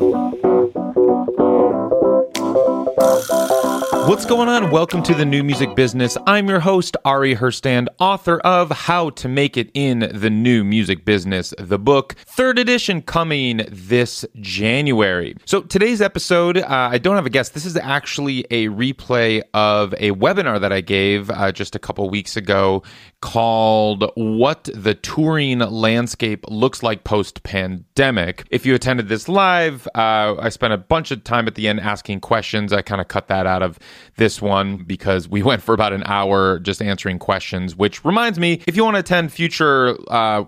Thank you. What's going on? Welcome to the New Music Business. I'm your host, Ari Herstand, author of How to Make It in the New Music Business, the book, third edition coming this January. So today's episode, uh, I don't have a guest. This is actually a replay of a webinar that I gave uh, just a couple weeks ago called What the Touring Landscape Looks Like Post Pandemic. If you attended this live, uh, I spent a bunch of time at the end asking questions. I kind of cut that out of this one because we went for about an hour just answering questions, which reminds me if you want to attend future uh,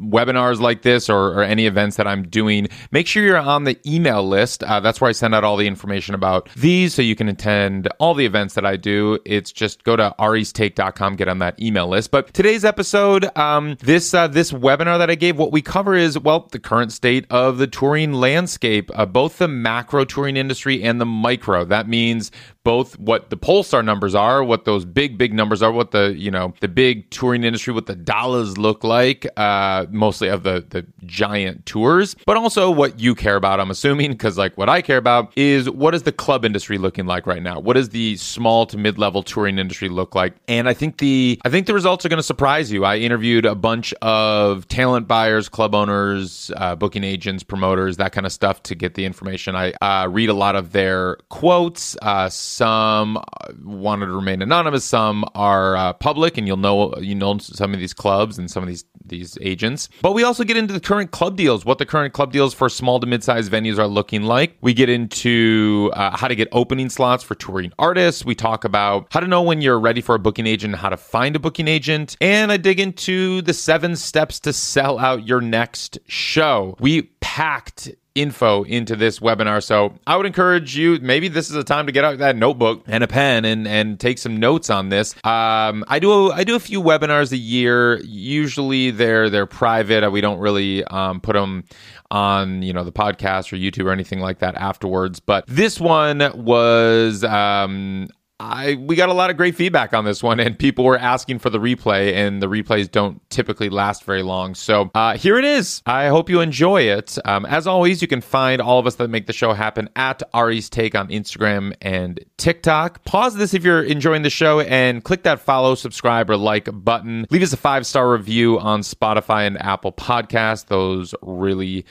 webinars like this or, or, any events that I'm doing, make sure you're on the email list. Uh, that's where I send out all the information about these so you can attend all the events that I do. It's just go to aristake.com, get on that email list. But today's episode, um, this uh, this webinar that I gave, what we cover is well the current state of the touring landscape, uh, both the macro touring industry and the micro. That means both what the Pollstar numbers are, what those big big numbers are, what the you know the big touring industry, what the dollars look like, uh, mostly of the the giant tours, but also what you care about. I'm assuming because like what I care about is what is the club industry looking like right now? What does the small to mid level touring industry look like? And I think the I think the results are going to surprise you. I interviewed a bunch of talent buyers, club owners, uh, booking agents, promoters, that kind of stuff to get the information. I uh, read a lot of their quotes uh, some wanted to remain anonymous. Some are uh, public, and you'll know you know some of these clubs and some of these these agents. But we also get into the current club deals, what the current club deals for small to mid-sized venues are looking like. We get into uh, how to get opening slots for touring artists. We talk about how to know when you're ready for a booking agent, how to find a booking agent, and I dig into the seven steps to sell out your next show. We packed info into this webinar. So I would encourage you, maybe this is a time to get out that notebook and a pen and, and take some notes on this. Um, I do a, I do a few webinars a year. Usually they're they're private. We don't really um, put them on you know the podcast or YouTube or anything like that afterwards. But this one was um, I we got a lot of great feedback on this one, and people were asking for the replay, and the replays don't typically last very long. So uh, here it is. I hope you enjoy it. Um, as always, you can find all of us that make the show happen at Ari's Take on Instagram and TikTok. Pause this if you're enjoying the show, and click that follow, subscribe, or like button. Leave us a five star review on Spotify and Apple Podcast. Those really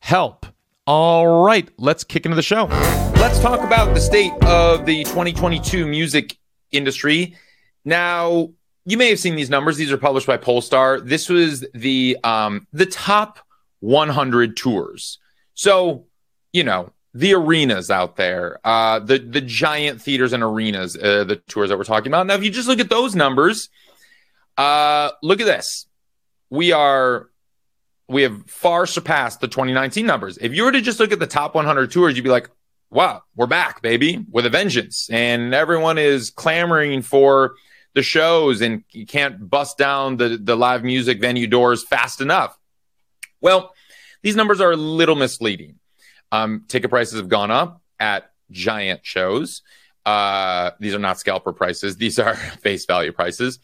help. All right, let's kick into the show. Let's talk about the state of the 2022 music industry. Now, you may have seen these numbers. These are published by Pollstar. This was the um, the top 100 tours. So, you know, the arenas out there, uh, the the giant theaters and arenas, uh, the tours that we're talking about. Now, if you just look at those numbers, uh, look at this. We are we have far surpassed the 2019 numbers. If you were to just look at the top 100 tours, you'd be like, wow, we're back, baby, with a vengeance. And everyone is clamoring for the shows and you can't bust down the, the live music venue doors fast enough. Well, these numbers are a little misleading. Um, ticket prices have gone up at giant shows. Uh, these are not scalper prices, these are face value prices.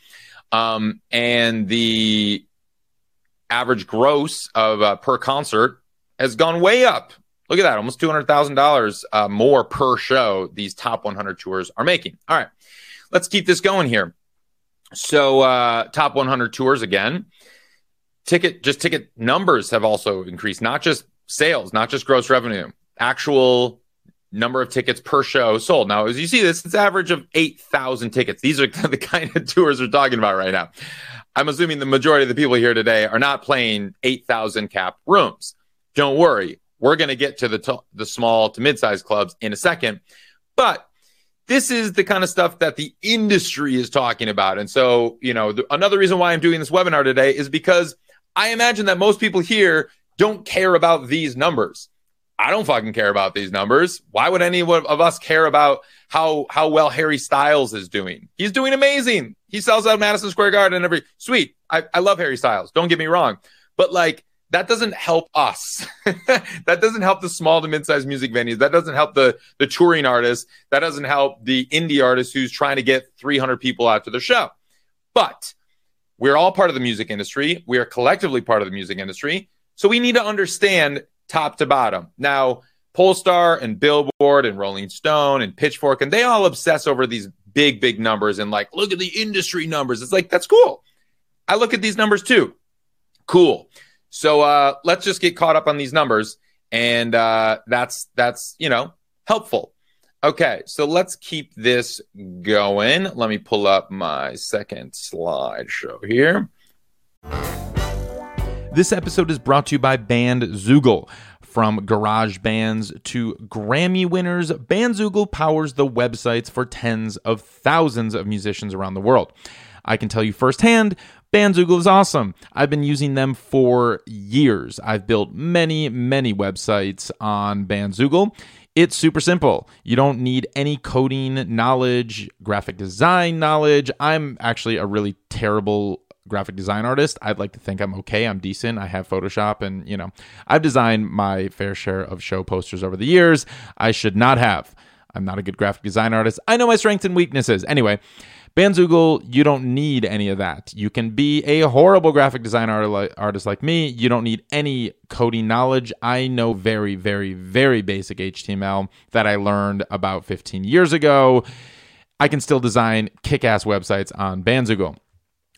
Um, and the average gross of uh, per concert has gone way up. Look at that, almost two hundred thousand uh, dollars more per show. These top one hundred tours are making. All right, let's keep this going here. So, uh, top one hundred tours again. Ticket, just ticket numbers have also increased, not just sales, not just gross revenue, actual number of tickets per show sold. Now, as you see this, it's average of 8,000 tickets. These are the kind of tours we're talking about right now. I'm assuming the majority of the people here today are not playing 8,000 cap rooms. Don't worry. We're going to get to the, t- the small to mid-sized clubs in a second. But this is the kind of stuff that the industry is talking about. And so, you know, the, another reason why I'm doing this webinar today is because I imagine that most people here don't care about these numbers. I don't fucking care about these numbers. Why would any of us care about how how well Harry Styles is doing? He's doing amazing. He sells out Madison Square Garden every sweet. I, I love Harry Styles. Don't get me wrong. But like that doesn't help us. that doesn't help the small to mid-sized music venues. That doesn't help the the touring artists. That doesn't help the indie artist who's trying to get 300 people out to their show. But we're all part of the music industry. We are collectively part of the music industry. So we need to understand top to bottom. Now, Pollstar and Billboard and Rolling Stone and Pitchfork, and they all obsess over these big, big numbers and like, look at the industry numbers. It's like, that's cool. I look at these numbers too. Cool. So uh, let's just get caught up on these numbers, and uh, that's that's you know helpful. Okay, so let's keep this going. Let me pull up my second slideshow here. This episode is brought to you by Band Bandzoogle. From garage bands to Grammy winners, Bandzoogle powers the websites for tens of thousands of musicians around the world. I can tell you firsthand, Bandzoogle is awesome. I've been using them for years. I've built many, many websites on Bandzoogle. It's super simple. You don't need any coding knowledge, graphic design knowledge. I'm actually a really terrible graphic design artist. I'd like to think I'm okay. I'm decent. I have Photoshop and, you know, I've designed my fair share of show posters over the years. I should not have. I'm not a good graphic design artist. I know my strengths and weaknesses. Anyway, Bandzoogle, you don't need any of that. You can be a horrible graphic design artist like me. You don't need any coding knowledge. I know very, very, very basic HTML that I learned about 15 years ago. I can still design kick ass websites on Bandzoogle.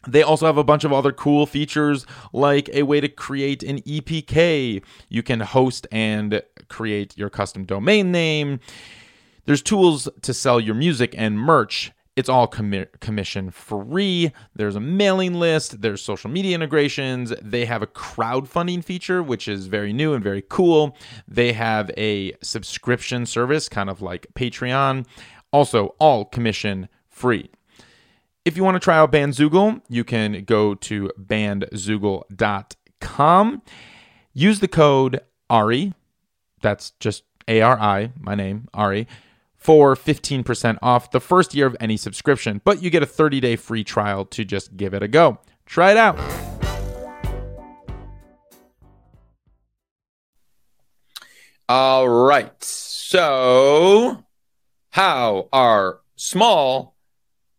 They also have a bunch of other cool features like a way to create an EPK. You can host and create your custom domain name. There's tools to sell your music and merch. It's all commi- commission free. There's a mailing list. There's social media integrations. They have a crowdfunding feature, which is very new and very cool. They have a subscription service, kind of like Patreon. Also, all commission free. If you want to try out Bandzoogle, you can go to bandzoogle.com. Use the code ARI, that's just A R I, my name, Ari, for 15% off the first year of any subscription, but you get a 30 day free trial to just give it a go. Try it out. All right. So, how are small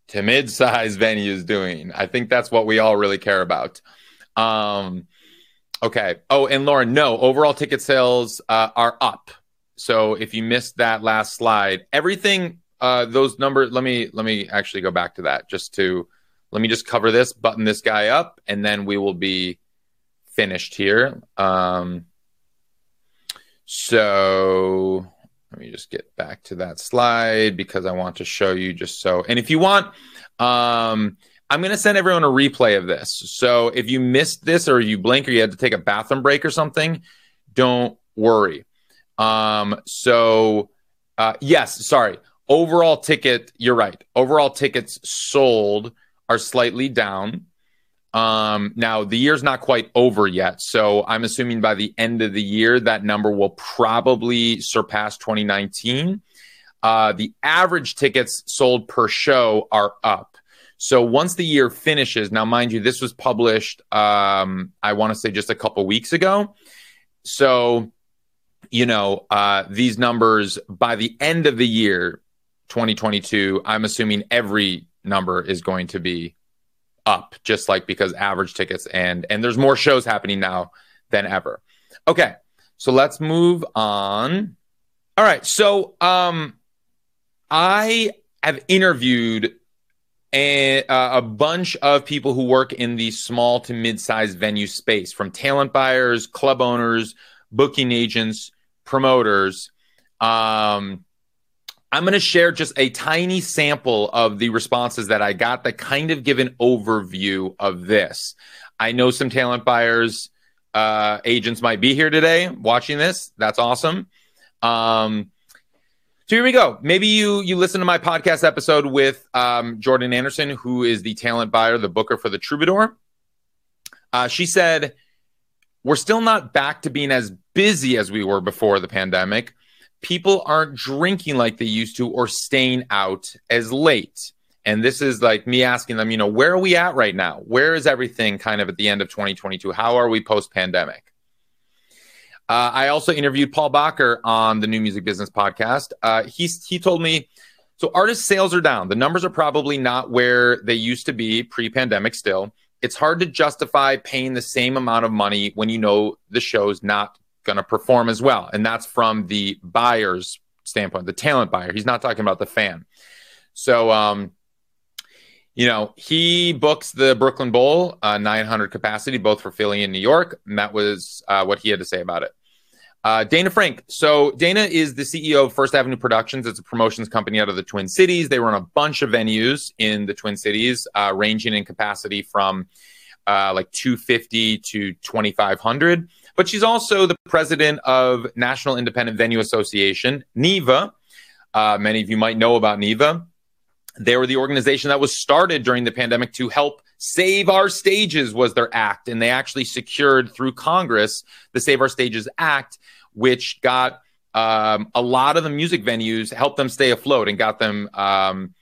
to mid-sized venues doing? I think that's what we all really care about. Um, okay. Oh, and Lauren, no, overall ticket sales uh, are up. So if you missed that last slide, everything uh, those numbers. Let me let me actually go back to that just to let me just cover this, button this guy up, and then we will be finished here. Um, so let me just get back to that slide because I want to show you just so. And if you want, um, I'm going to send everyone a replay of this. So if you missed this or you blink or you had to take a bathroom break or something, don't worry. Um, so, uh, yes, sorry. Overall ticket, you're right. Overall tickets sold are slightly down. Um, now the year's not quite over yet, so I'm assuming by the end of the year that number will probably surpass 2019. Uh, the average tickets sold per show are up. So once the year finishes, now mind you, this was published, um, I want to say just a couple weeks ago. So, you know, uh, these numbers by the end of the year, 2022, I'm assuming every number is going to be up just like because average tickets and and there's more shows happening now than ever. Okay. So let's move on. All right. So um I have interviewed a, a bunch of people who work in the small to mid-sized venue space from talent buyers, club owners, booking agents, promoters. Um I'm going to share just a tiny sample of the responses that I got that kind of give an overview of this. I know some talent buyers, uh, agents might be here today watching this. That's awesome. Um, so here we go. Maybe you you listen to my podcast episode with um, Jordan Anderson, who is the talent buyer, the booker for the Troubadour. Uh, she said, "We're still not back to being as busy as we were before the pandemic, people aren't drinking like they used to or staying out as late. And this is like me asking them, you know, where are we at right now? Where is everything kind of at the end of 2022? How are we post pandemic? Uh, I also interviewed Paul Bacher on the New Music Business podcast. Uh, he, he told me, so artist sales are down. The numbers are probably not where they used to be pre pandemic still. It's hard to justify paying the same amount of money when you know the show's not going to perform as well. And that's from the buyer's standpoint, the talent buyer. He's not talking about the fan. So, um, you know, he books the Brooklyn Bowl, uh, 900 capacity, both for Philly and New York. And that was uh, what he had to say about it. Uh, Dana Frank. So Dana is the CEO of First Avenue Productions. It's a promotions company out of the Twin Cities. They run a bunch of venues in the Twin Cities, uh, ranging in capacity from uh, like 250 to 2,500. But she's also the president of National Independent Venue Association, NIVA. Uh, many of you might know about NIVA. They were the organization that was started during the pandemic to help Save Our Stages was their act, and they actually secured through Congress the Save Our Stages Act, which got um, a lot of the music venues helped them stay afloat and got them um,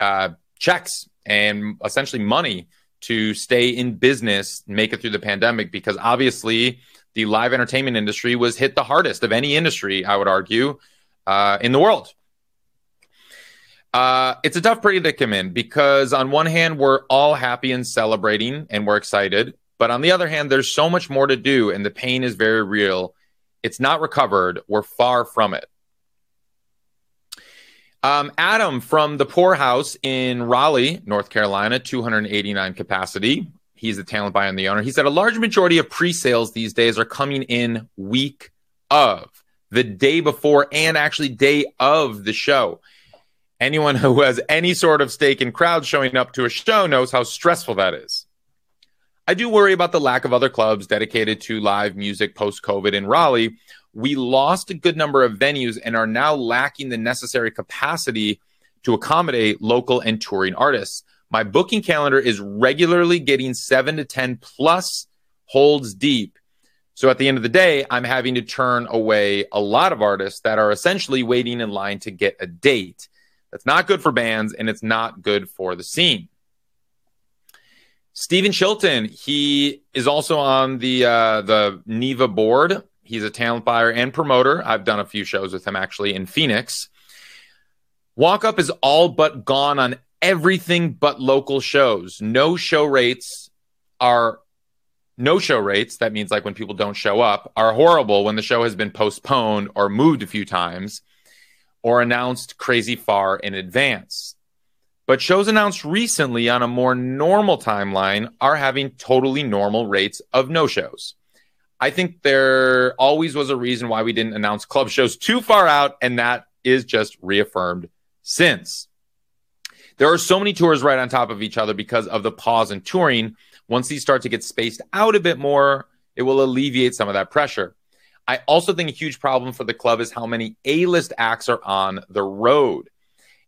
uh, checks and essentially money to stay in business, make it through the pandemic, because obviously the live entertainment industry was hit the hardest of any industry, I would argue, uh, in the world. Uh, it's a tough predicament because on one hand, we're all happy and celebrating and we're excited. But on the other hand, there's so much more to do and the pain is very real. It's not recovered. We're far from it. Um, Adam from the Pour House in Raleigh, North Carolina, 289 capacity. He's the talent buyer and the owner. He said a large majority of pre sales these days are coming in week of the day before and actually day of the show. Anyone who has any sort of stake in crowds showing up to a show knows how stressful that is. I do worry about the lack of other clubs dedicated to live music post COVID in Raleigh. We lost a good number of venues and are now lacking the necessary capacity to accommodate local and touring artists. My booking calendar is regularly getting seven to 10 plus holds deep. So at the end of the day, I'm having to turn away a lot of artists that are essentially waiting in line to get a date. That's not good for bands and it's not good for the scene. Stephen Chilton, he is also on the uh, the NIVA board. He's a talent buyer and promoter. I've done a few shows with him actually in Phoenix. Walk Up is all but gone on everything but local shows. No show rates are no show rates. That means like when people don't show up are horrible when the show has been postponed or moved a few times or announced crazy far in advance. But shows announced recently on a more normal timeline are having totally normal rates of no shows. I think there always was a reason why we didn't announce club shows too far out, and that is just reaffirmed since. There are so many tours right on top of each other because of the pause in touring. Once these start to get spaced out a bit more, it will alleviate some of that pressure. I also think a huge problem for the club is how many A list acts are on the road.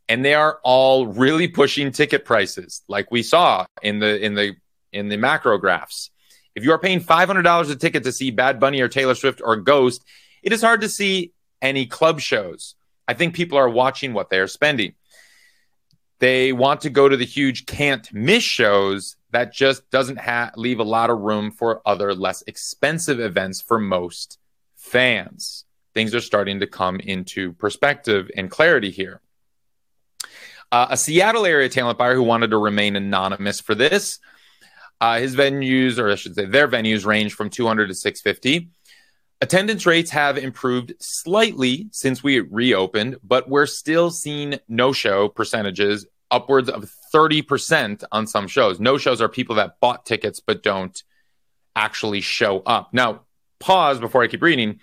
And they are all really pushing ticket prices, like we saw in the in the in the macro graphs. If you are paying $500 a ticket to see Bad Bunny or Taylor Swift or Ghost, it is hard to see any club shows. I think people are watching what they are spending. They want to go to the huge can't miss shows that just doesn't ha- leave a lot of room for other less expensive events for most fans. Things are starting to come into perspective and clarity here. Uh, a Seattle area talent buyer who wanted to remain anonymous for this. Uh, his venues, or I should say, their venues range from 200 to 650. Attendance rates have improved slightly since we reopened, but we're still seeing no show percentages upwards of 30% on some shows. No shows are people that bought tickets but don't actually show up. Now, pause before I keep reading.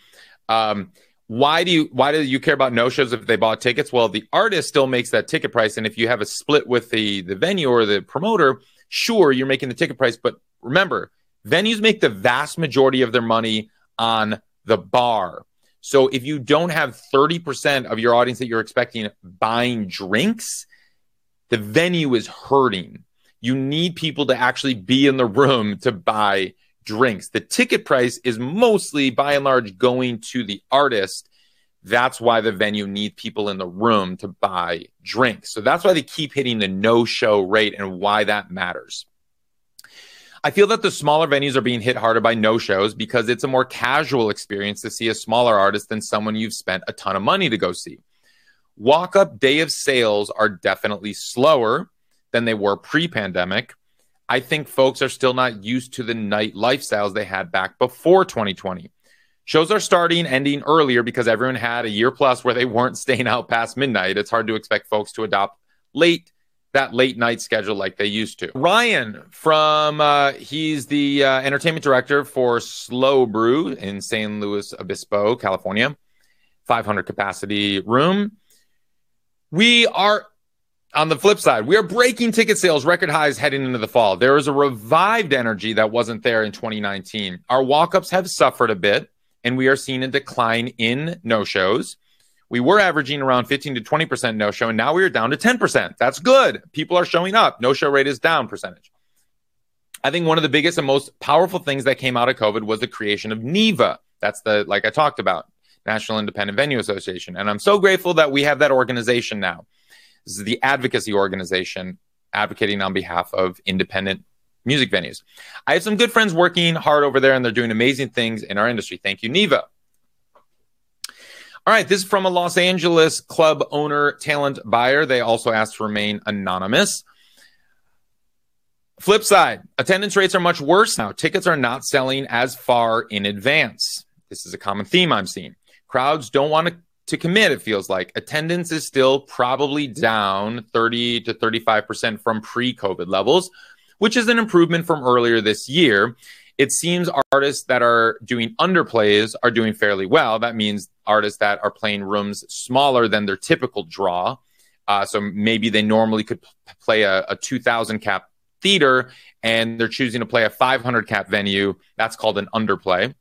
Um, why do you why do you care about no shows if they bought tickets? Well, the artist still makes that ticket price, and if you have a split with the the venue or the promoter, sure you're making the ticket price. But remember, venues make the vast majority of their money on the bar. So if you don't have 30% of your audience that you're expecting buying drinks, the venue is hurting. You need people to actually be in the room to buy drinks. The ticket price is mostly, by and large, going to the artist. That's why the venue needs people in the room to buy drinks. So that's why they keep hitting the no show rate and why that matters. I feel that the smaller venues are being hit harder by no shows because it's a more casual experience to see a smaller artist than someone you've spent a ton of money to go see. Walk up day of sales are definitely slower than they were pre pandemic I think folks are still not used to the night lifestyles they had back before 2020. Shows are starting, ending earlier because everyone had a year plus where they weren't staying out past midnight. It's hard to expect folks to adopt late that late night schedule like they used to. Ryan from uh, he's the uh, entertainment director for SLO Brew in San Luis Obispo, California, 500 capacity room. We are on the flip side, we are breaking ticket sales record highs heading into the fall. There is a revived energy that wasn't there in 2019. Our walk-ups have suffered a bit, and we are seeing a decline in no-shows. We were averaging around 15 to 20% no-show, and now we are down to 10%. That's good. People are showing up. No-show rate is down percentage. I think one of the biggest and most powerful things that came out of COVID was the creation of NIVA. That's the like I talked about, National Independent Venue Association. And I'm so grateful that we have that organization now this is the advocacy organization advocating on behalf of independent music venues. I have some good friends working hard over there, and they're doing amazing things in our industry. Thank you, NIVA. All right, this is from a Los Angeles club owner, talent buyer. They also asked to remain anonymous. Flip side, attendance rates are much worse now. Tickets are not selling as far in advance. This is a common theme I'm seeing. Crowds don't want to to commit, it feels like attendance is still probably down 30 to 35% from pre COVID levels, which is an improvement from earlier this year. It seems artists that are doing underplays are doing fairly well. That means artists that are playing rooms smaller than their typical draw. Uh, so maybe they normally could p- play a, a 2,000 cap theater and they're choosing to play a 500 cap venue. That's called an underplay.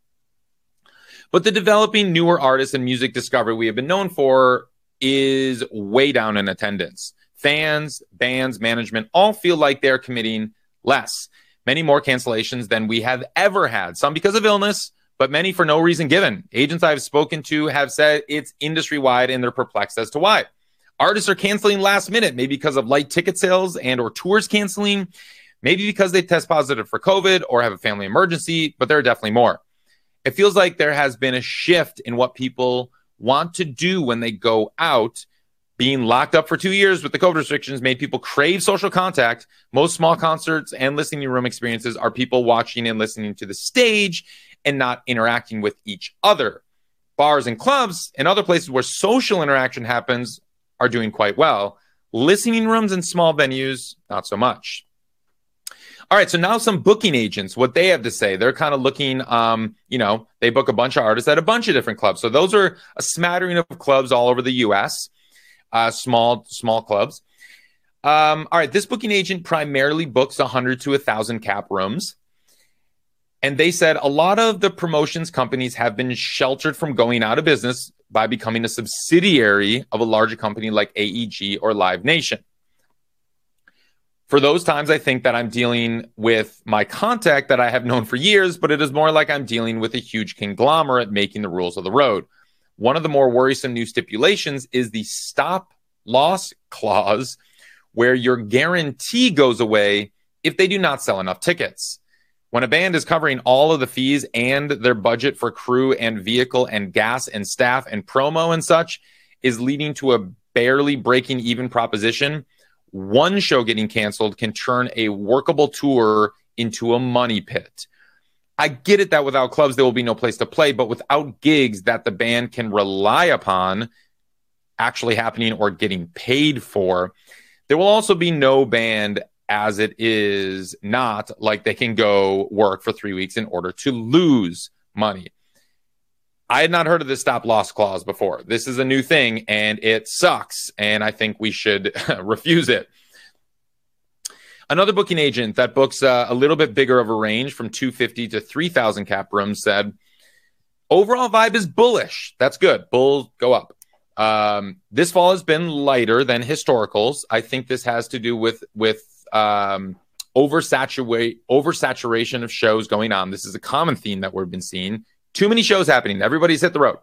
But the developing newer artists and music discovery we have been known for is way down in attendance. Fans, bands, management all feel like they're committing less, many more cancellations than we have ever had. Some because of illness, but many for no reason given. Agents I've spoken to have said it's industry wide and they're perplexed as to why. Artists are canceling last minute, maybe because of light ticket sales and or tours canceling, maybe because they test positive for COVID or have a family emergency, but there are definitely more it feels like there has been a shift in what people want to do when they go out. Being locked up for two years with the COVID restrictions made people crave social contact. Most small concerts and listening room experiences are people watching and listening to the stage and not interacting with each other. Bars and clubs and other places where social interaction happens are doing quite well. Listening rooms and small venues, not so much. All right, so now some booking agents, what they have to say, they're kind of looking, um, you know, they book a bunch of artists at a bunch of different clubs. So those are a smattering of clubs all over the U.S., uh, small small clubs. Um, all right, this booking agent primarily books 100 to 1,000 cap rooms. And they said a lot of the promotions companies have been sheltered from going out of business by becoming a subsidiary of a larger company like AEG or Live Nation for those times, I think that I'm dealing with my contact that I have known for years, but it is more like I'm dealing with a huge conglomerate making the rules of the road. One of the more worrisome new stipulations is the stop loss clause, where your guarantee goes away if they do not sell enough tickets. When a band is covering all of the fees and their budget for crew and vehicle and gas and staff and promo and such is leading to a barely breaking even proposition, one show getting canceled can turn a workable tour into a money pit. I get it that without clubs, there will be no place to play, but without gigs that the band can rely upon actually happening or getting paid for, there will also be no band as it is not like they can go work for three weeks in order to lose money. I had not heard of this stop loss clause before. This is a new thing and it sucks. And I think we should refuse it. Another booking agent that books uh, a little bit bigger of a range from 250 to 3,000 cap rooms said, overall vibe is bullish. That's good. Bulls go up. Um, this fall has been lighter than historicals. I think this has to do with with um, oversaturate oversaturation of shows going on. This is a common theme that we've been seeing too many shows happening. Everybody's hit the road.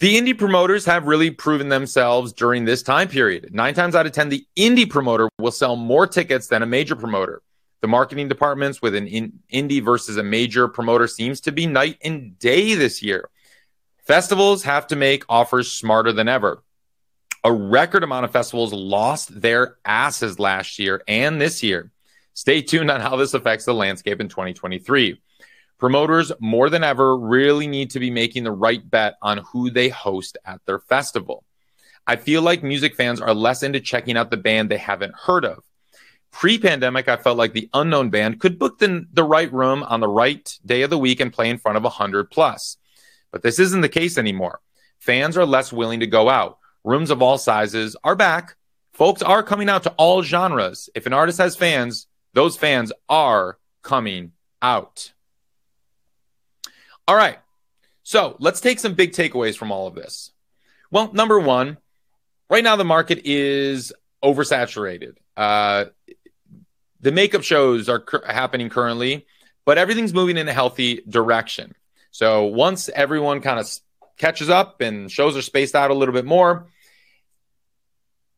The indie promoters have really proven themselves during this time period. Nine times out of 10, the indie promoter will sell more tickets than a major promoter. The marketing departments with an in- indie versus a major promoter seems to be night and day this year. Festivals have to make offers smarter than ever. A record amount of festivals lost their asses last year and this year. Stay tuned on how this affects the landscape in 2023. Promoters, more than ever, really need to be making the right bet on who they host at their festival. I feel like music fans are less into checking out the band they haven't heard of. Pre pandemic, I felt like the unknown band could book the, the right room on the right day of the week and play in front of 100 plus. But this isn't the case anymore. Fans are less willing to go out. Rooms of all sizes are back. Folks are coming out to all genres. If an artist has fans, those fans are coming out. All right. So let's take some big takeaways from all of this. Well, number one, right now the market is oversaturated. Uh, the makeup shows are happening currently, but everything's moving in a healthy direction. So once everyone kind of catches up and shows are spaced out a little bit more,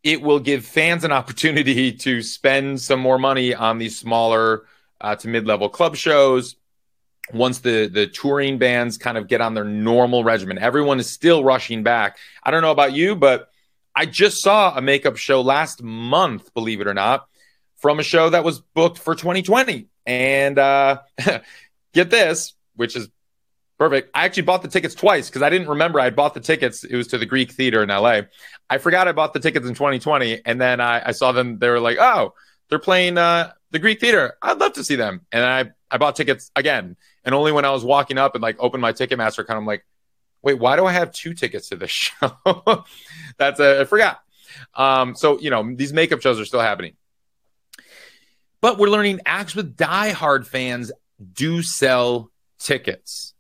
it will give fans an opportunity to spend some more money on these smaller uh, to mid-level club shows once the the touring bands kind of get on their normal regimen everyone is still rushing back. I don't know about you but i just saw a makeup show last month believe it or not from a show that was booked for 2020 and uh get this which is perfect. I actually bought the tickets twice because i didn't remember i bought the tickets. It was to the greek theater in la i forgot i bought the tickets in 2020 and then i, I saw them. They were like oh they're playing uh the greek theater. I'd love to see them. And i i bought tickets again and only when I was walking up and like opened my Ticketmaster account, I'm like, wait, why do I have two tickets to this show? That's a, I forgot. Um, so, you know, these makeup shows are still happening. But we're learning acts with die-hard fans do sell tickets.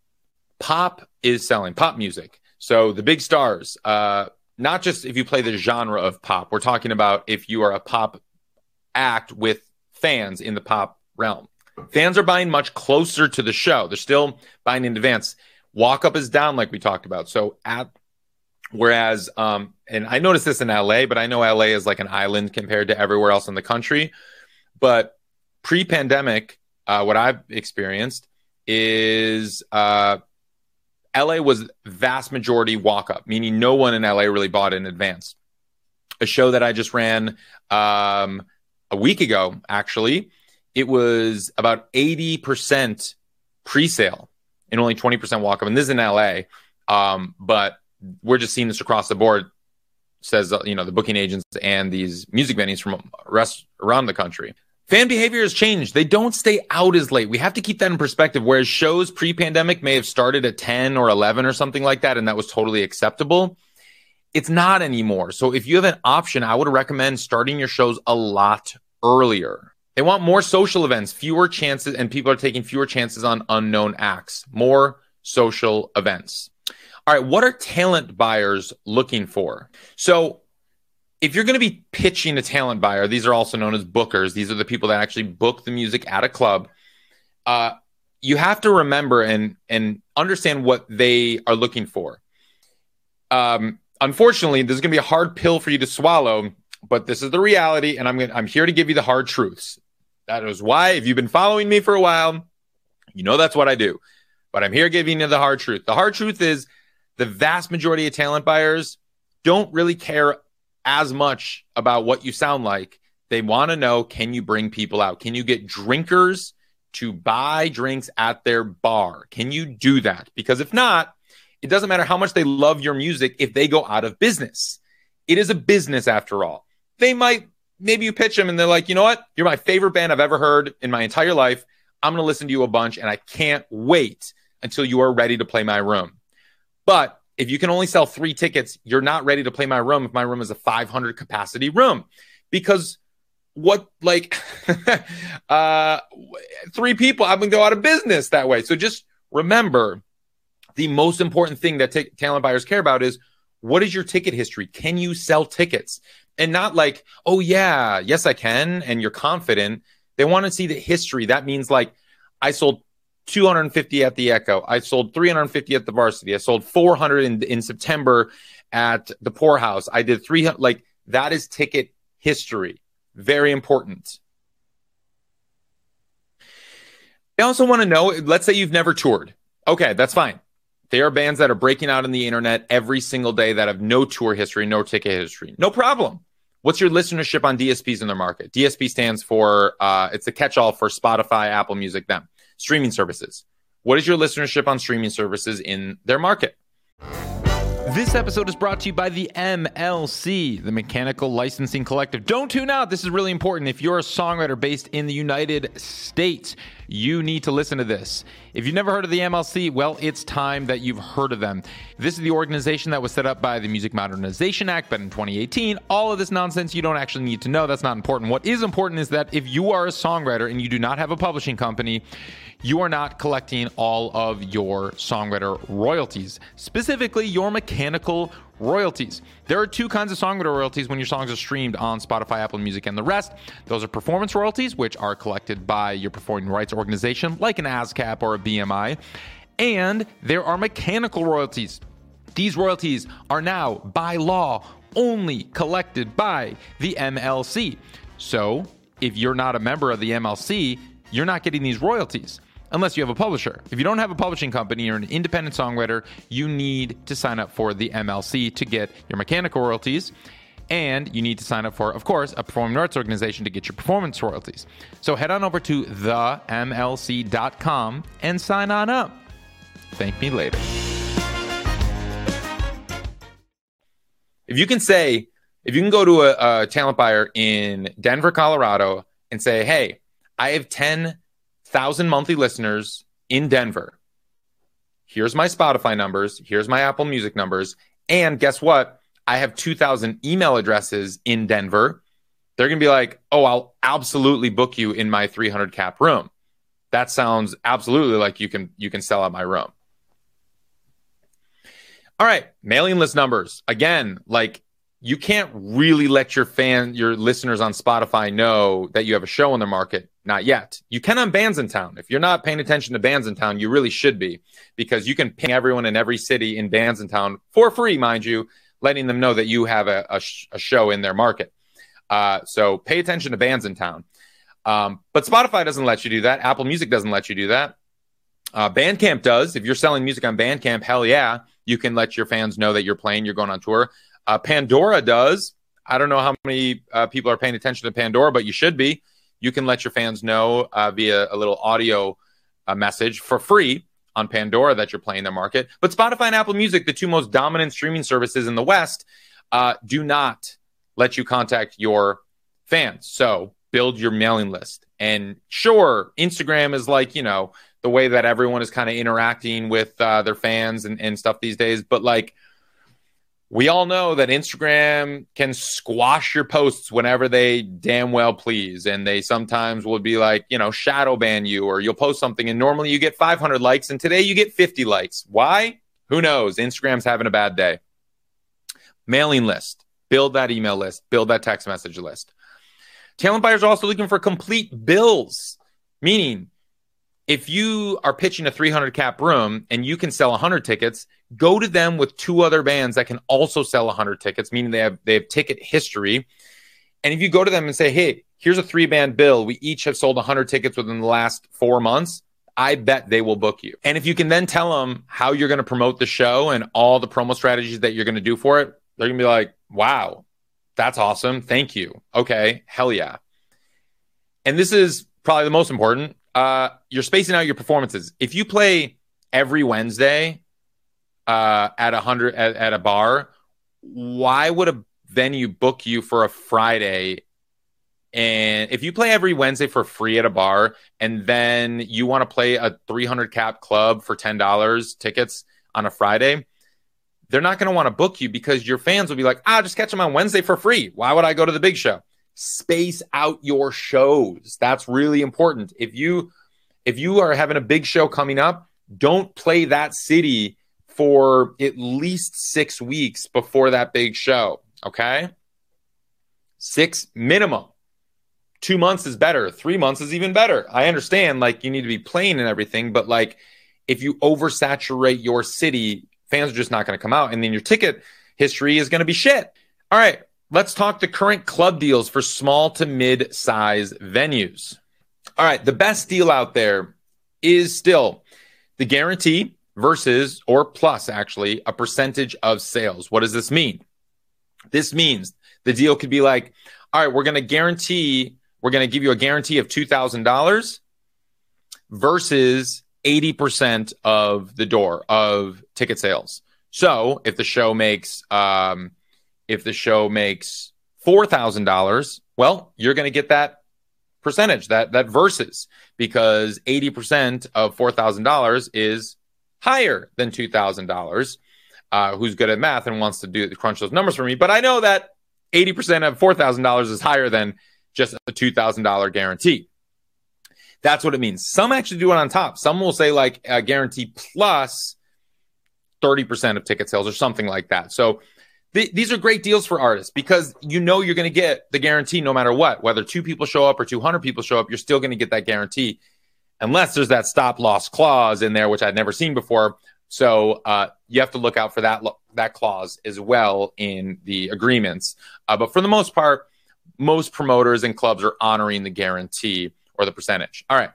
Pop is selling pop music. So the big stars, uh, not just if you play the genre of pop, we're talking about if you are a pop act with fans in the pop realm. Fans are buying much closer to the show. They're still buying in advance. Walk up is down, like we talked about. So at whereas, um, and I noticed this in LA, but I know LA is like an island compared to everywhere else in the country. But pre-pandemic, uh, what I've experienced is uh, LA was vast majority walk up, meaning no one in LA really bought in advance. A show that I just ran um, a week ago, actually, it was about 80% pre-sale and only 20% walk up. And this is in LA. Um, but we're just seeing this across the board says, uh, you know, the booking agents and these music venues from rest around the country. Fan behavior has changed. They don't stay out as late. We have to keep that in perspective. Whereas shows pre pandemic may have started at 10 or 11 or something like that, and that was totally acceptable. It's not anymore. So if you have an option, I would recommend starting your shows a lot earlier. They want more social events, fewer chances, and people are taking fewer chances on unknown acts. More social events. All right, what are talent buyers looking for? So, if you're going to be pitching a talent buyer, these are also known as bookers. These are the people that actually book the music at a club. Uh, you have to remember and and understand what they are looking for. Um, unfortunately, this is going to be a hard pill for you to swallow, but this is the reality, and I'm going I'm here to give you the hard truths. That is why, if you've been following me for a while, you know that's what I do. But I'm here giving you the hard truth. The hard truth is the vast majority of talent buyers don't really care as much about what you sound like. They want to know can you bring people out? Can you get drinkers to buy drinks at their bar? Can you do that? Because if not, it doesn't matter how much they love your music if they go out of business. It is a business after all. They might maybe you pitch them and they're like, you know what? You're my favorite band I've ever heard in my entire life. I'm going to listen to you a bunch and I can't wait until you are ready to play my room. But if you can only sell three tickets, you're not ready to play my room if my room is a 500 capacity room because what like uh three people i'm gonna go out of business that way so just remember the most important thing that t- talent buyers care about is what is your ticket history can you sell tickets and not like, oh yeah, yes I can, and you're confident. They want to see the history. That means like I sold 250 at the Echo. I sold 350 at the Varsity. I sold 400 in, in September at the Pour House. I did 300. Like that is ticket history. Very important. They also want to know. Let's say you've never toured. Okay, that's fine. There are bands that are breaking out on the internet every single day that have no tour history, no ticket history. No problem. What's your listenership on DSPs in their market? DSP stands for uh, it's a catch-all for Spotify, Apple Music, them streaming services. What is your listenership on streaming services in their market? This episode is brought to you by the MLC, the Mechanical Licensing Collective. Don't tune out. This is really important. If you're a songwriter based in the United States, you need to listen to this. If you've never heard of the MLC, well, it's time that you've heard of them. This is the organization that was set up by the Music Modernization Act, but in 2018, all of this nonsense you don't actually need to know. That's not important. What is important is that if you are a songwriter and you do not have a publishing company, you are not collecting all of your songwriter royalties, specifically your mechanical royalties. There are two kinds of songwriter royalties when your songs are streamed on Spotify, Apple Music, and the rest. Those are performance royalties, which are collected by your performing rights organization, like an ASCAP or a BMI. And there are mechanical royalties. These royalties are now, by law, only collected by the MLC. So, if you're not a member of the MLC, you're not getting these royalties unless you have a publisher. If you don't have a publishing company, you're an independent songwriter, you need to sign up for the MLC to get your mechanical royalties. And you need to sign up for, of course, a performing arts organization to get your performance royalties. So head on over to themlc.com and sign on up. Thank me later. If you can say, if you can go to a, a talent buyer in Denver, Colorado, and say, hey, I have 10 thousand monthly listeners in Denver. Here's my Spotify numbers. Here's my Apple Music numbers. And guess what? I have 2,000 email addresses in Denver. They're going to be like, oh, I'll absolutely book you in my 300 cap room. That sounds absolutely like you can you can sell out my room. All right, mailing list numbers. Again, like you can't really let your fan, your listeners on Spotify know that you have a show in the market. Not yet. You can on Bandsintown. If you're not paying attention to Bandsintown, you really should be because you can ping everyone in every city in Bandsintown for free, mind you, letting them know that you have a, a, sh- a show in their market. Uh, so pay attention to Bandsintown. Um, but Spotify doesn't let you do that. Apple Music doesn't let you do that. Uh, Bandcamp does. If you're selling music on Bandcamp, hell yeah, you can let your fans know that you're playing, you're going on tour. Uh, Pandora does. I don't know how many uh, people are paying attention to Pandora, but you should be. You can let your fans know uh, via a little audio uh, message for free on Pandora that you're playing their market. But Spotify and Apple Music, the two most dominant streaming services in the West, uh, do not let you contact your fans. So build your mailing list. And sure, Instagram is like, you know, the way that everyone is kind of interacting with uh, their fans and, and stuff these days. But like, we all know that Instagram can squash your posts whenever they damn well please. And they sometimes will be like, you know, shadow ban you, or you'll post something and normally you get 500 likes and today you get 50 likes. Why? Who knows? Instagram's having a bad day. Mailing list, build that email list, build that text message list. Talent buyers are also looking for complete bills, meaning if you are pitching a 300 cap room and you can sell 100 tickets, go to them with two other bands that can also sell 100 tickets, meaning they have they have ticket history. And if you go to them and say, "Hey, here's a three band bill. We each have sold 100 tickets within the last 4 months." I bet they will book you. And if you can then tell them how you're going to promote the show and all the promo strategies that you're going to do for it, they're going to be like, "Wow, that's awesome. Thank you." Okay, hell yeah. And this is probably the most important uh, you're spacing out your performances. If you play every Wednesday uh, at a hundred at, at a bar, why would a venue book you for a Friday? And if you play every Wednesday for free at a bar, and then you want to play a 300 cap club for ten dollars tickets on a Friday, they're not going to want to book you because your fans will be like, "Ah, just catch them on Wednesday for free. Why would I go to the big show?" Space out your shows. That's really important. If you if you are having a big show coming up, don't play that city for at least 6 weeks before that big show, okay? 6 minimum. 2 months is better, 3 months is even better. I understand like you need to be playing and everything, but like if you oversaturate your city, fans are just not going to come out and then your ticket history is going to be shit. All right, Let's talk the current club deals for small to mid size venues. All right, the best deal out there is still the guarantee versus or plus actually a percentage of sales. What does this mean? This means the deal could be like, all right, we're going to guarantee, we're going to give you a guarantee of $2,000 versus 80% of the door of ticket sales. So if the show makes um, if the show makes four thousand dollars, well, you're going to get that percentage that that versus because 80% of four thousand dollars is higher than two thousand uh, dollars. Who's good at math and wants to do crunch those numbers for me? But I know that 80% of four thousand dollars is higher than just a two thousand dollar guarantee. That's what it means. Some actually do it on top. Some will say like a guarantee plus 30% of ticket sales or something like that. So th- these are great deals for artists because you know you're going to get the guarantee no matter what. Whether two people show up or 200 people show up, you're still going to get that guarantee unless there's that stop loss clause in there, which I'd never seen before. So uh, you have to look out for that that clause as well in the agreements. Uh, but for the most part, most promoters and clubs are honoring the guarantee or the percentage. All right.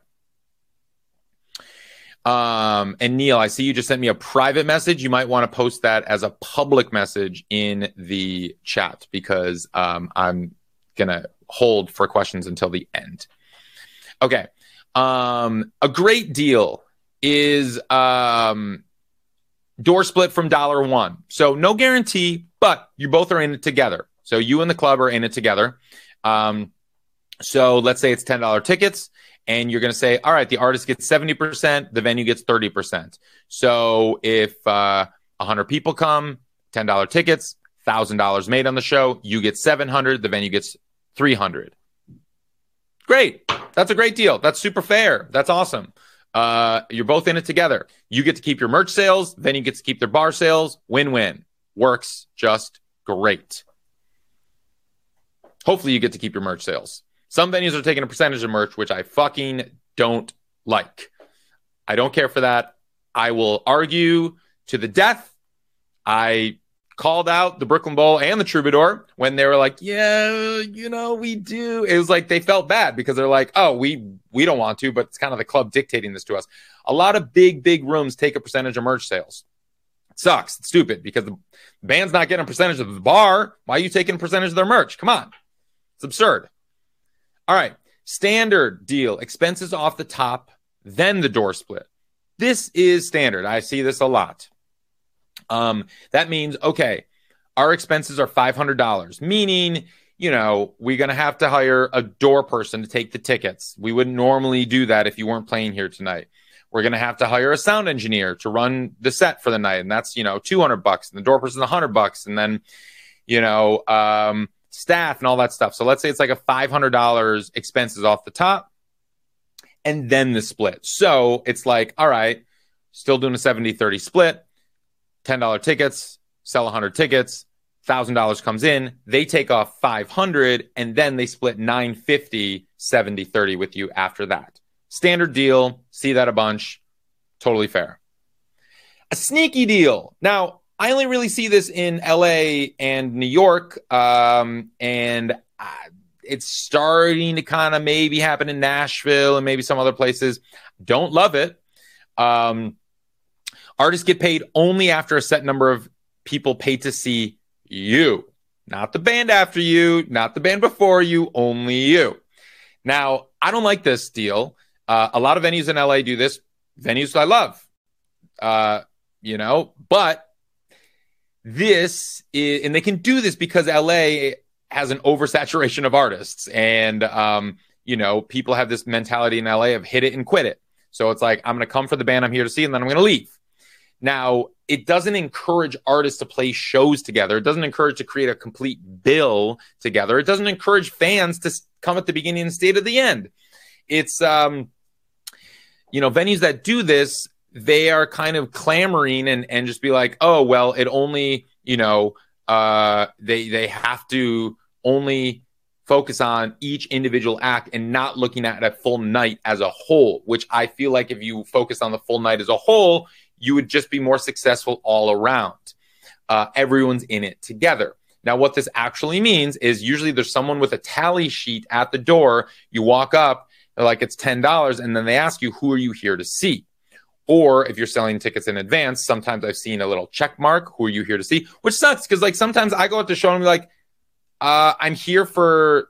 Um, and Neil, I see you just sent me a private message. You might want to post that as a public message in the chat because um, I'm gonna hold for questions until the end. Okay. Um, a great deal is um, door split from dollar one. So no guarantee, but you both are in it together. So you and the club are in it together. Um, so let's say it's $10 tickets and you're going to say, all right, the artist gets 70%, the venue gets 30%. So if uh, 100 people come, $10 tickets, $1,000 made on the show, you get 700, the venue gets 300. Great. That's a great deal. That's super fair. That's awesome. Uh, you're both in it together. You get to keep your merch sales, then you get to keep their bar sales. Win win. Works just great. Hopefully, you get to keep your merch sales. Some venues are taking a percentage of merch, which I fucking don't like. I don't care for that. I will argue to the death. I called out the Brooklyn Bowl and the Troubadour when they were like, "Yeah, you know, we do." It was like they felt bad because they're like, "Oh, we we don't want to," but it's kind of the club dictating this to us. A lot of big big rooms take a percentage of merch sales. It sucks. It's stupid because the band's not getting a percentage of the bar. Why are you taking a percentage of their merch? Come on. It's absurd. All right. Standard deal expenses off the top, then the door split. This is standard. I see this a lot. Um, that means, okay, our expenses are $500, meaning, you know, we're going to have to hire a door person to take the tickets. We wouldn't normally do that if you weren't playing here tonight. We're going to have to hire a sound engineer to run the set for the night. And that's, you know, 200 bucks and the door person's 100 bucks. And then, you know, um, staff and all that stuff. So let's say it's like a $500 expenses off the top and then the split. So it's like, all right, still doing a 70 30 split, $10 tickets, sell 100 tickets, $1,000 comes in, they take off 500 and then they split 950 70 30 with you after that. Standard deal, see that a bunch, totally fair. A sneaky deal. Now, I only really see this in LA and New York, um, and uh, it's starting to kind of maybe happen in Nashville and maybe some other places. Don't love it. Um, artists get paid only after a set number of people pay to see you, not the band after you, not the band before you, only you. Now, I don't like this deal. Uh, a lot of venues in LA do this. Venues I love, uh, you know, but this is, and they can do this because LA has an oversaturation of artists, and um, you know, people have this mentality in LA of hit it and quit it. So it's like I'm going to come for the band I'm here to see, and then I'm going to leave. Now, it doesn't encourage artists to play shows together. It doesn't encourage to create a complete bill together. It doesn't encourage fans to come at the beginning and stay at the end. It's um, you know, venues that do this they are kind of clamoring and and just be like, oh well, it only you know uh, they they have to only focus on each individual act and not looking at a full night as a whole. Which I feel like if you focus on the full night as a whole, you would just be more successful all around. Uh, everyone's in it together. Now, what this actually means is usually there's someone with a tally sheet at the door. You walk up, like, it's $10. And then they ask you, who are you here to see? Or if you're selling tickets in advance, sometimes I've seen a little check mark. Who are you here to see? Which sucks because like sometimes I go out to show and be like, uh, I'm here for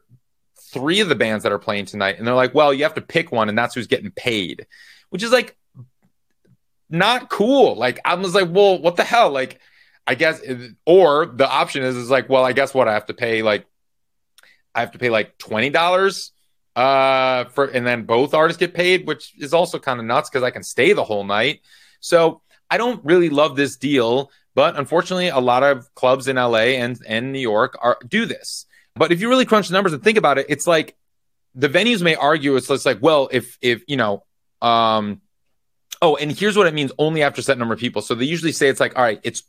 three of the bands that are playing tonight, and they're like, well, you have to pick one, and that's who's getting paid. Which is like, not cool. Like I was like, well, what the hell? Like, I guess, or the option is is like, well, I guess what I have to pay like, I have to pay like twenty dollars uh for and then both artists get paid which is also kind of nuts because i can stay the whole night. So i don't really love this deal but unfortunately a lot of clubs in la and and new york are do this. But if you really crunch the numbers and think about it it's like the venues may argue it's, it's like well if if you know um oh and here's what it means only after set number of people. So they usually say it's like all right it's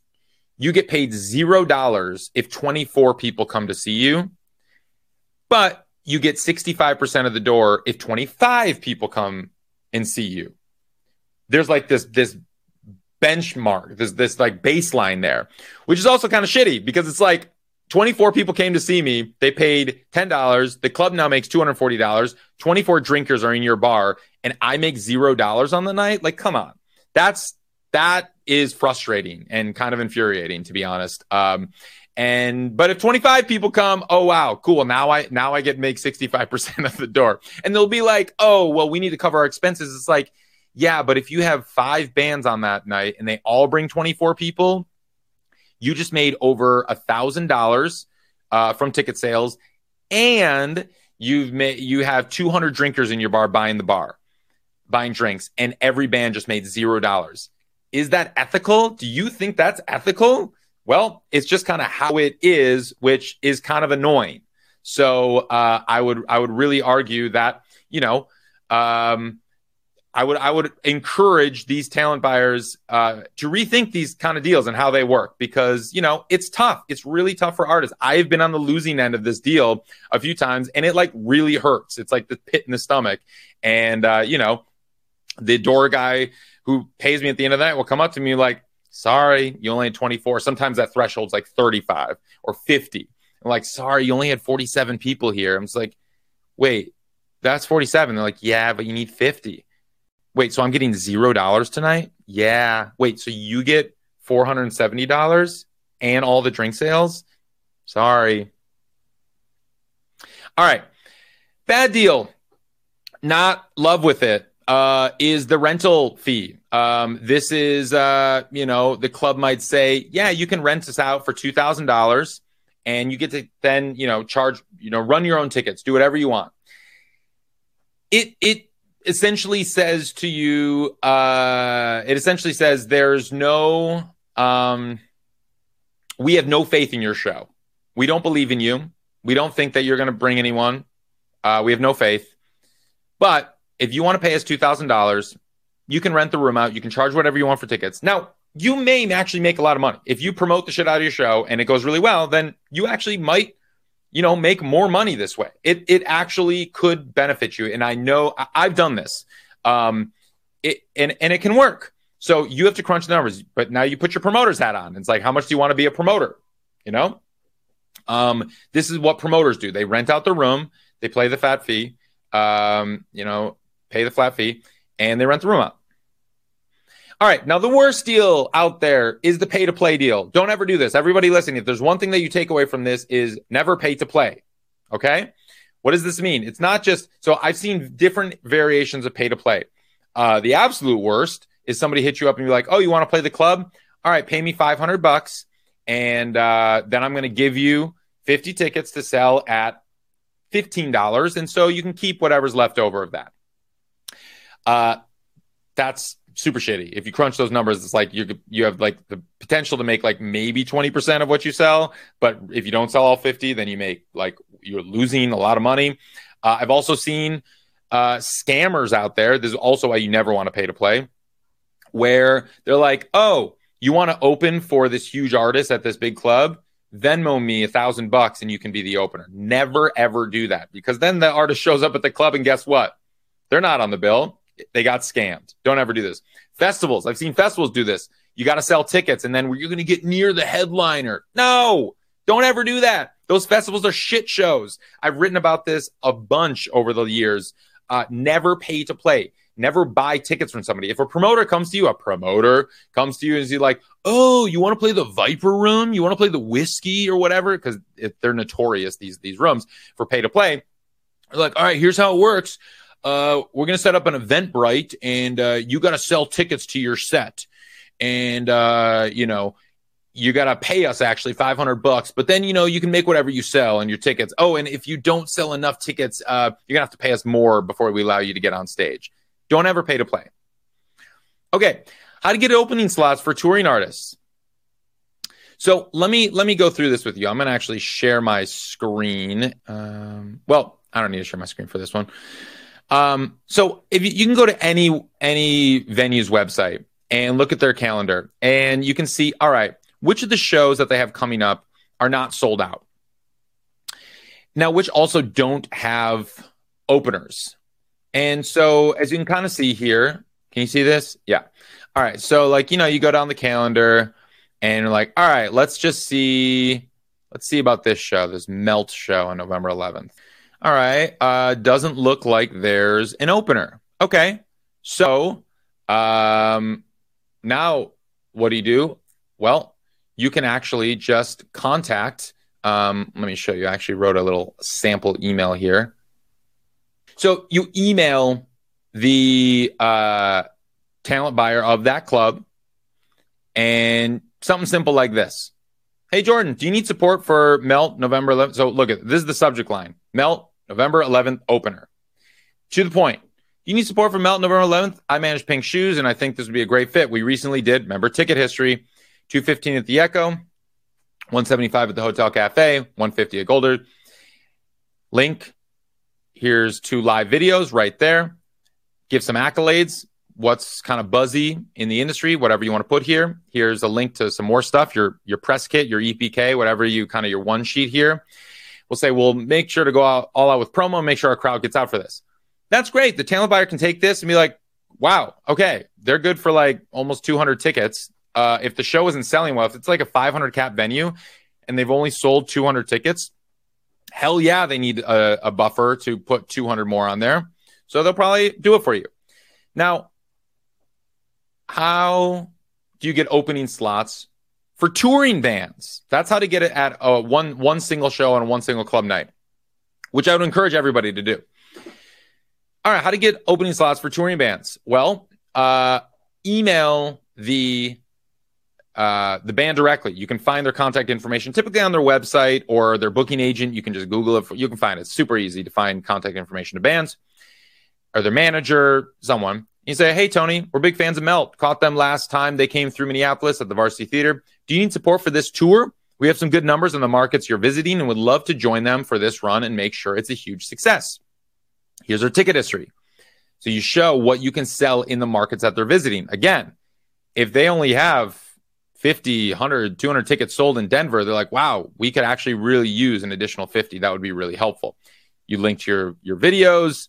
you get paid zero dollars if 24 people come to see you. But you get 65% of the door if 25 people come and see you. There's like this this benchmark, this this like baseline there, which is also kind of shitty because it's like 24 people came to see me. They paid $10. The club now makes $240. 24 drinkers are in your bar and I make $0 on the night. Like come on. That's that is frustrating and kind of infuriating to be honest. Um, and but if 25 people come, oh wow, cool. Now I now I get make 65% of the door. And they'll be like, "Oh, well we need to cover our expenses." It's like, "Yeah, but if you have 5 bands on that night and they all bring 24 people, you just made over a $1000 uh, from ticket sales and you've made you have 200 drinkers in your bar buying the bar, buying drinks and every band just made $0. Is that ethical? Do you think that's ethical? Well, it's just kind of how it is, which is kind of annoying. So uh, I would I would really argue that you know um, I would I would encourage these talent buyers uh, to rethink these kind of deals and how they work because you know it's tough. It's really tough for artists. I've been on the losing end of this deal a few times, and it like really hurts. It's like the pit in the stomach, and uh, you know the door guy who pays me at the end of the night will come up to me like sorry, you only had 24. Sometimes that threshold's like 35 or 50. I'm like, sorry, you only had 47 people here. I'm just like, wait, that's 47. They're like, yeah, but you need 50. Wait, so I'm getting zero dollars tonight? Yeah. Wait, so you get $470 and all the drink sales? Sorry. All right. Bad deal. Not love with it uh, is the rental fee. Um, this is, uh, you know, the club might say, yeah, you can rent us out for two thousand dollars, and you get to then, you know, charge, you know, run your own tickets, do whatever you want. It it essentially says to you, uh, it essentially says there's no, um, we have no faith in your show. We don't believe in you. We don't think that you're going to bring anyone. Uh, we have no faith. But if you want to pay us $2,000, you can rent the room out. You can charge whatever you want for tickets. Now, you may actually make a lot of money. If you promote the shit out of your show and it goes really well, then you actually might, you know, make more money this way. It it actually could benefit you. And I know I, have done this. Um it and, and it can work. So you have to crunch the numbers, but now you put your promoter's hat on. It's like, how much do you want to be a promoter? You know? Um, this is what promoters do. They rent out the room, they play the fat fee. Um, you know, pay the flat fee, and they rent the room out. All right, now the worst deal out there is the pay to play deal. Don't ever do this. Everybody listening, if there's one thing that you take away from this is never pay to play. Okay? What does this mean? It's not just so I've seen different variations of pay to play. Uh, the absolute worst is somebody hit you up and be like, "Oh, you want to play the club? All right, pay me 500 bucks and uh, then I'm going to give you 50 tickets to sell at $15 and so you can keep whatever's left over of that." Uh, that's super shitty. If you crunch those numbers, it's like you you have like the potential to make like maybe 20% of what you sell, but if you don't sell all 50, then you make like you're losing a lot of money. Uh, I've also seen uh, scammers out there. This is also why you never want to pay to play, where they're like, "Oh, you want to open for this huge artist at this big club? Venmo me a thousand bucks and you can be the opener." Never ever do that because then the artist shows up at the club and guess what? They're not on the bill they got scammed. Don't ever do this. Festivals, I've seen festivals do this. You got to sell tickets and then you're going to get near the headliner. No, don't ever do that. Those festivals are shit shows. I've written about this a bunch over the years. Uh, never pay to play. Never buy tickets from somebody. If a promoter comes to you, a promoter comes to you and is like, "Oh, you want to play the Viper Room? You want to play the Whisky or whatever?" Because they're notorious these these rooms for pay to play. They're like, "All right, here's how it works. Uh, we're going to set up an Eventbrite and uh, you got to sell tickets to your set. And, uh, you know, you got to pay us actually 500 bucks, but then, you know, you can make whatever you sell and your tickets. Oh, and if you don't sell enough tickets, uh, you're going to have to pay us more before we allow you to get on stage. Don't ever pay to play. Okay. How to get opening slots for touring artists. So let me let me go through this with you. I'm going to actually share my screen. Um, well, I don't need to share my screen for this one. Um, so if you, you can go to any any venue's website and look at their calendar, and you can see, all right, which of the shows that they have coming up are not sold out. Now, which also don't have openers. And so, as you can kind of see here, can you see this? Yeah. All right. So, like, you know, you go down the calendar and you're like, all right, let's just see. Let's see about this show, this Melt show on November 11th. All right. Uh, doesn't look like there's an opener. Okay. So um, now what do you do? Well, you can actually just contact. Um, let me show you. I actually wrote a little sample email here. So you email the uh, talent buyer of that club and something simple like this. Hey, Jordan, do you need support for Melt November 11th? So look at this is the subject line Melt November 11th opener. To the point. You need support from Melt November 11th? I manage Pink Shoes, and I think this would be a great fit. We recently did, member ticket history 215 at the Echo, 175 at the Hotel Cafe, 150 at Golders. Link. Here's two live videos right there. Give some accolades. What's kind of buzzy in the industry, whatever you want to put here. Here's a link to some more stuff, your your press kit, your EPK, whatever you kind of your one sheet here we'll say, we'll make sure to go out all out with promo, and make sure our crowd gets out for this. That's great. The talent buyer can take this and be like, wow, okay, they're good for like almost 200 tickets. Uh, if the show isn't selling well, if it's like a 500 cap venue and they've only sold 200 tickets, hell yeah, they need a, a buffer to put 200 more on there. So they'll probably do it for you. Now, how do you get opening slots for touring bands. That's how to get it at a one one single show on one single club night, which I would encourage everybody to do. All right, how to get opening slots for touring bands? Well, uh, email the uh, the band directly. You can find their contact information typically on their website or their booking agent. You can just Google it. You can find it. It's super easy to find contact information to bands or their manager, someone. You say, hey, Tony, we're big fans of Melt. Caught them last time they came through Minneapolis at the Varsity Theater. Do you need support for this tour? We have some good numbers in the markets you're visiting and would love to join them for this run and make sure it's a huge success. Here's our ticket history. So you show what you can sell in the markets that they're visiting. Again, if they only have 50, 100, 200 tickets sold in Denver, they're like, wow, we could actually really use an additional 50. That would be really helpful. You link to your, your videos,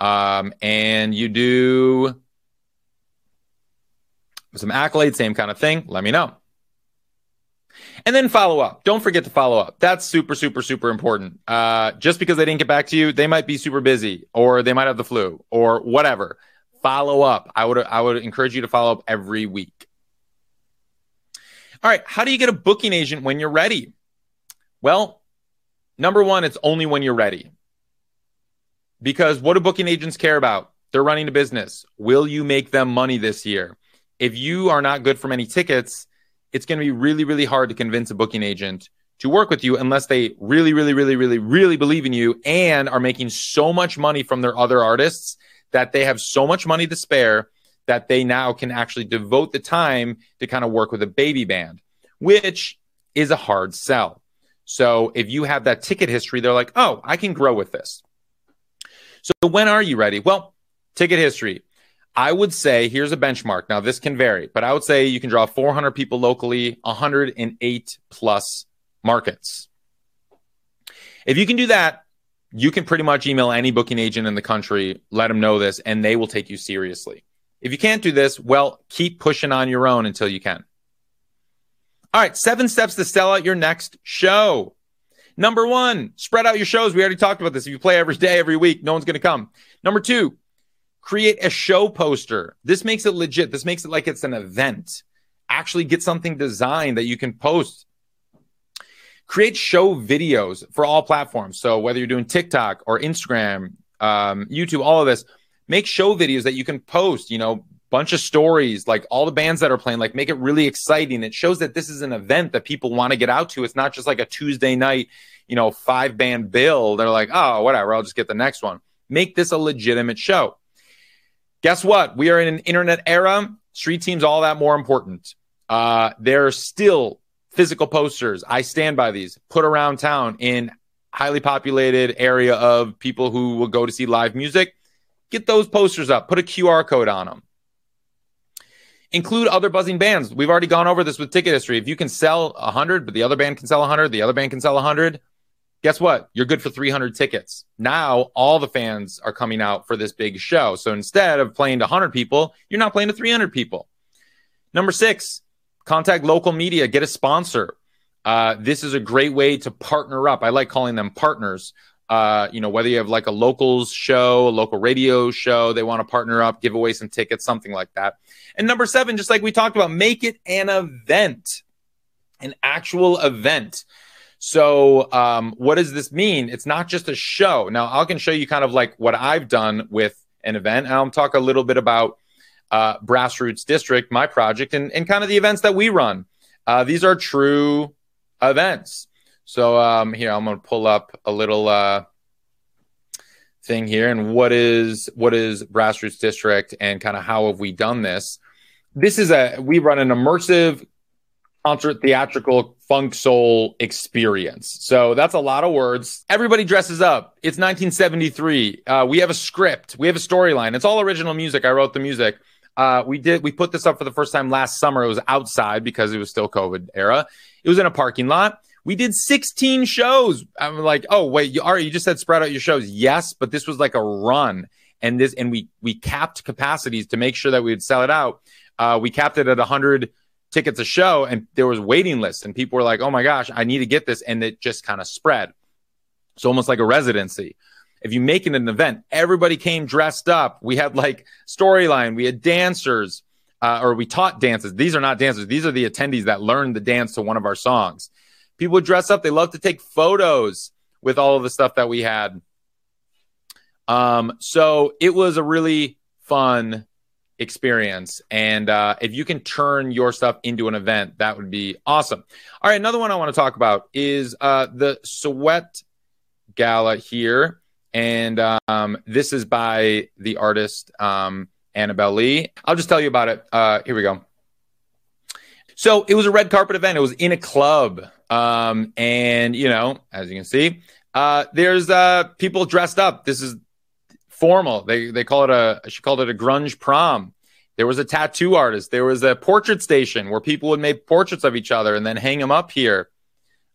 um, and you do some accolades, same kind of thing, let me know. And then follow up. Don't forget to follow up. That's super, super, super important. Uh, just because they didn't get back to you, they might be super busy or they might have the flu or whatever. Follow up. I would I would encourage you to follow up every week. All right. How do you get a booking agent when you're ready? Well, number one, it's only when you're ready. Because what do booking agents care about? They're running a business. Will you make them money this year? If you are not good for many tickets, it's going to be really, really hard to convince a booking agent to work with you unless they really, really, really, really, really believe in you and are making so much money from their other artists that they have so much money to spare that they now can actually devote the time to kind of work with a baby band, which is a hard sell. So if you have that ticket history, they're like, oh, I can grow with this. So when are you ready? Well, ticket history. I would say here's a benchmark. Now this can vary, but I would say you can draw 400 people locally, 108 plus markets. If you can do that, you can pretty much email any booking agent in the country, let them know this, and they will take you seriously. If you can't do this, well, keep pushing on your own until you can. All right, seven steps to sell out your next show. Number one, spread out your shows. We already talked about this. If you play every day, every week, no one's going to come. Number two, create a show poster. This makes it legit. This makes it like it's an event. Actually, get something designed that you can post. Create show videos for all platforms. So whether you're doing TikTok or Instagram, um, YouTube, all of this. Make show videos that you can post, you know, bunch of stories, like all the bands that are playing, like make it really exciting. It shows that this is an event that people want to get out to. It's not just like a Tuesday night, you know, five band bill. They're like, oh, whatever, I'll just get the next one. Make this a legitimate show. Guess what? We are in an internet era. Street teams all that more important. Uh, there are still physical posters. I stand by these put around town in highly populated area of people who will go to see live music. Get those posters up. Put a QR code on them. Include other buzzing bands. We've already gone over this with ticket history. If you can sell 100, but the other band can sell 100, the other band can sell 100, guess what? You're good for 300 tickets. Now all the fans are coming out for this big show. So instead of playing to 100 people, you're not playing to 300 people. Number six, contact local media, get a sponsor. Uh, this is a great way to partner up. I like calling them partners. Uh, you know, whether you have like a locals show, a local radio show, they want to partner up, give away some tickets, something like that. And number seven, just like we talked about, make it an event, an actual event. So, um, what does this mean? It's not just a show. Now, I can show you kind of like what I've done with an event, I'll talk a little bit about uh, Brassroots District, my project, and, and kind of the events that we run. Uh, these are true events. So, um, here I'm going to pull up a little uh, thing here, and what is what is Brassroots District, and kind of how have we done this? This is a we run an immersive concert theatrical funk soul experience. So that's a lot of words. Everybody dresses up. It's 1973. Uh, we have a script. We have a storyline. It's all original music. I wrote the music. Uh, we did. We put this up for the first time last summer. It was outside because it was still COVID era. It was in a parking lot. We did 16 shows. I'm like, oh wait, you you just said spread out your shows. Yes, but this was like a run, and this and we we capped capacities to make sure that we would sell it out. Uh, we capped it at 100 tickets a show and there was waiting lists and people were like, oh my gosh, I need to get this. And it just kind of spread. It's almost like a residency. If you make it an event, everybody came dressed up. We had like storyline, we had dancers, uh, or we taught dances. These are not dancers. These are the attendees that learned the dance to one of our songs. People would dress up. They love to take photos with all of the stuff that we had. Um, so it was a really fun experience. And uh, if you can turn your stuff into an event, that would be awesome. All right, another one I want to talk about is uh, the Sweat Gala here. And um, this is by the artist um, Annabelle Lee. I'll just tell you about it. Uh, here we go. So it was a red carpet event. It was in a club. Um, and, you know, as you can see, uh, there's uh, people dressed up. This is formal. They they call it a she called it a grunge prom. There was a tattoo artist. There was a portrait station where people would make portraits of each other and then hang them up here.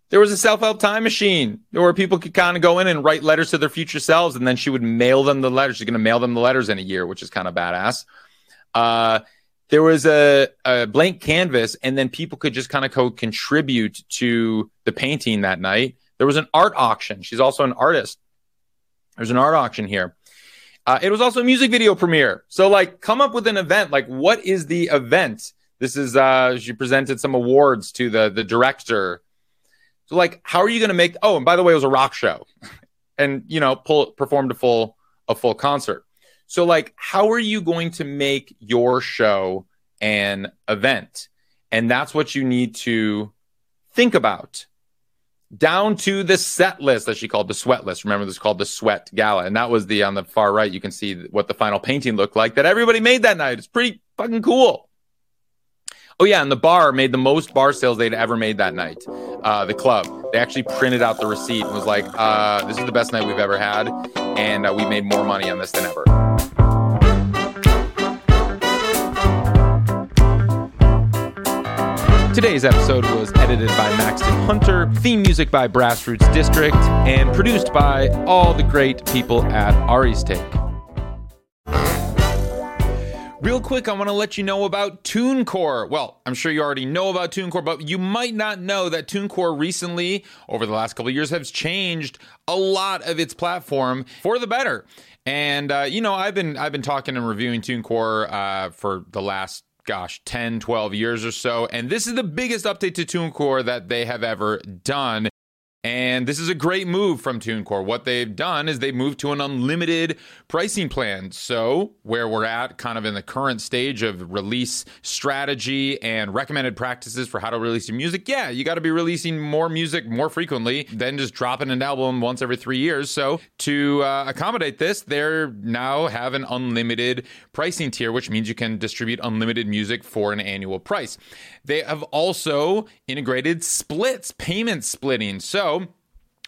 There was a self-help time machine where people could kind of go in and write letters to their future selves, and then she would mail them the letters. She's going to mail them the letters in a year, which is kind of badass. Uh, there was a, a, blank canvas, and then people could just kind of co- contribute to the painting that night. There was an art auction. She's also an artist. There's an art auction here. Uh, it was also a music video premiere. So, like, come up with an event. Like, what is the event? This is uh, she presented some awards to the the director. So, like, how are you going to make? Oh, and by the way, it was a rock show, and you know, pull performed a full a full concert. So, like, how are you going to make your show an event? And that's what you need to think about down to the set list that she called the sweat list. Remember, this called the sweat gala. And that was the on the far right. You can see what the final painting looked like that everybody made that night. It's pretty fucking cool. Oh, yeah. And the bar made the most bar sales they'd ever made that night. Uh, the club. They actually printed out the receipt and was like, uh, this is the best night we've ever had. And uh, we made more money on this than ever. Today's episode was edited by Maxton Hunter, theme music by Brassroots District, and produced by all the great people at Ari's Take. Real quick, I want to let you know about TuneCore. Well, I'm sure you already know about TuneCore, but you might not know that TuneCore recently, over the last couple of years, has changed a lot of its platform for the better. And uh, you know, I've been I've been talking and reviewing TuneCore uh, for the last gosh, 10, 12 years or so. And this is the biggest update to TuneCore that they have ever done. And this is a great move from TuneCore. What they've done is they've moved to an unlimited pricing plan. So, where we're at kind of in the current stage of release strategy and recommended practices for how to release your music, yeah, you got to be releasing more music more frequently than just dropping an album once every three years. So, to uh, accommodate this, they're now have an unlimited pricing tier, which means you can distribute unlimited music for an annual price. They have also integrated splits, payment splitting. So,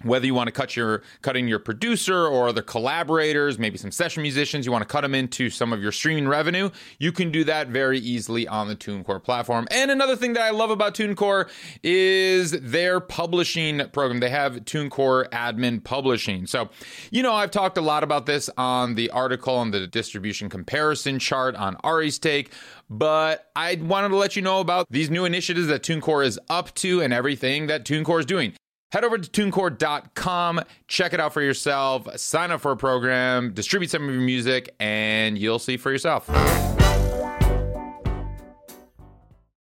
whether you want to cut your cutting your producer or other collaborators, maybe some session musicians, you want to cut them into some of your streaming revenue, you can do that very easily on the TuneCore platform. And another thing that I love about TuneCore is their publishing program. They have TuneCore Admin Publishing. So, you know, I've talked a lot about this on the article on the distribution comparison chart on Ari's take, but I wanted to let you know about these new initiatives that TuneCore is up to and everything that TuneCore is doing. Head over to tunecore.com, check it out for yourself, sign up for a program, distribute some of your music, and you'll see for yourself.